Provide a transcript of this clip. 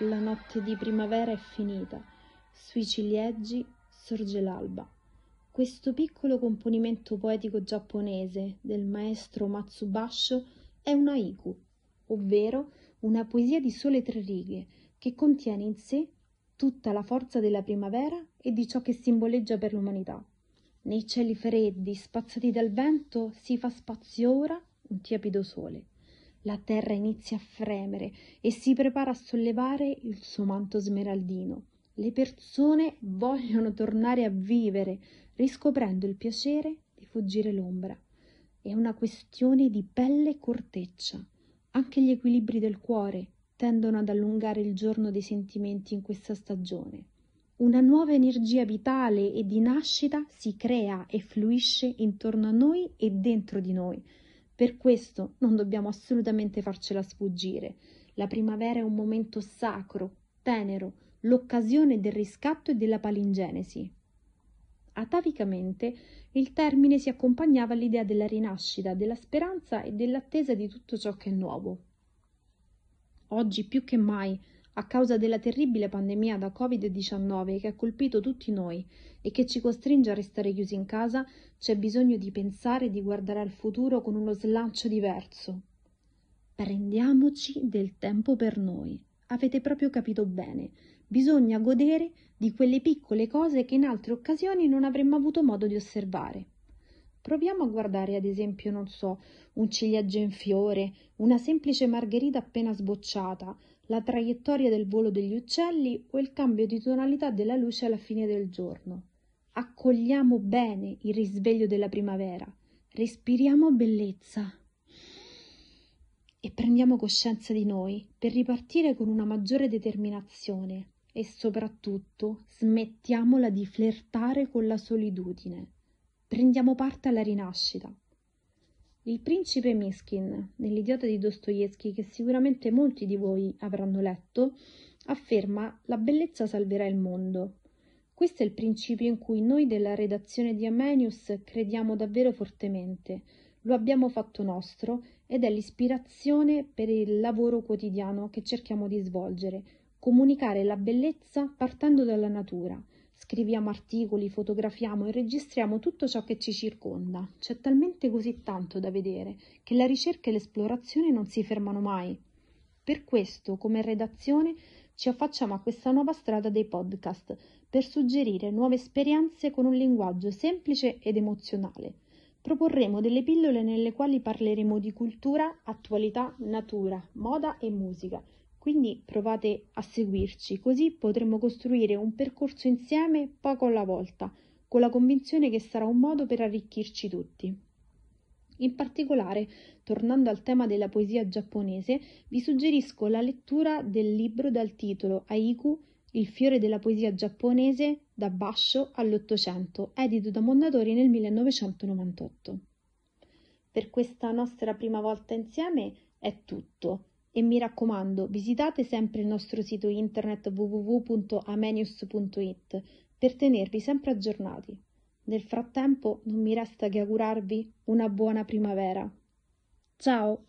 la notte di primavera è finita, sui ciliegi sorge l'alba. Questo piccolo componimento poetico giapponese del maestro Matsubasho è un haiku, ovvero una poesia di sole tre righe che contiene in sé tutta la forza della primavera e di ciò che simboleggia per l'umanità. Nei cieli freddi, spazzati dal vento, si fa spazio ora un tiepido sole. La terra inizia a fremere e si prepara a sollevare il suo manto smeraldino. Le persone vogliono tornare a vivere, riscoprendo il piacere di fuggire l'ombra. È una questione di pelle e corteccia. Anche gli equilibri del cuore tendono ad allungare il giorno dei sentimenti in questa stagione. Una nuova energia vitale e di nascita si crea e fluisce intorno a noi e dentro di noi. Per questo non dobbiamo assolutamente farcela sfuggire. La primavera è un momento sacro, tenero, l'occasione del riscatto e della palingenesi. Atavicamente il termine si accompagnava all'idea della rinascita, della speranza e dell'attesa di tutto ciò che è nuovo. Oggi più che mai, a causa della terribile pandemia da Covid-19 che ha colpito tutti noi e che ci costringe a restare chiusi in casa, c'è bisogno di pensare e di guardare al futuro con uno slancio diverso. Prendiamoci del tempo per noi. Avete proprio capito bene. Bisogna godere di quelle piccole cose che in altre occasioni non avremmo avuto modo di osservare. Proviamo a guardare, ad esempio, non so, un ciliegio in fiore, una semplice margherita appena sbocciata, la traiettoria del volo degli uccelli o il cambio di tonalità della luce alla fine del giorno. Accogliamo bene il risveglio della primavera, respiriamo bellezza e prendiamo coscienza di noi per ripartire con una maggiore determinazione e soprattutto smettiamola di flirtare con la solitudine. Prendiamo parte alla rinascita. Il principe Miskin, nell'idiota di Dostoevsky, che sicuramente molti di voi avranno letto, afferma la bellezza salverà il mondo. Questo è il principio in cui noi della redazione di Amenius crediamo davvero fortemente. Lo abbiamo fatto nostro ed è l'ispirazione per il lavoro quotidiano che cerchiamo di svolgere, comunicare la bellezza partendo dalla natura. Scriviamo articoli, fotografiamo e registriamo tutto ciò che ci circonda. C'è talmente così tanto da vedere che la ricerca e l'esplorazione non si fermano mai. Per questo, come redazione, ci affacciamo a questa nuova strada dei podcast per suggerire nuove esperienze con un linguaggio semplice ed emozionale. Proporremo delle pillole nelle quali parleremo di cultura, attualità, natura, moda e musica quindi provate a seguirci, così potremo costruire un percorso insieme poco alla volta, con la convinzione che sarà un modo per arricchirci tutti. In particolare, tornando al tema della poesia giapponese, vi suggerisco la lettura del libro dal titolo Haiku, il fiore della poesia giapponese da Basho all'Ottocento, edito da Mondadori nel 1998. Per questa nostra prima volta insieme è tutto. E mi raccomando, visitate sempre il nostro sito internet www.amenius.it per tenervi sempre aggiornati. Nel frattempo non mi resta che augurarvi una buona primavera. Ciao!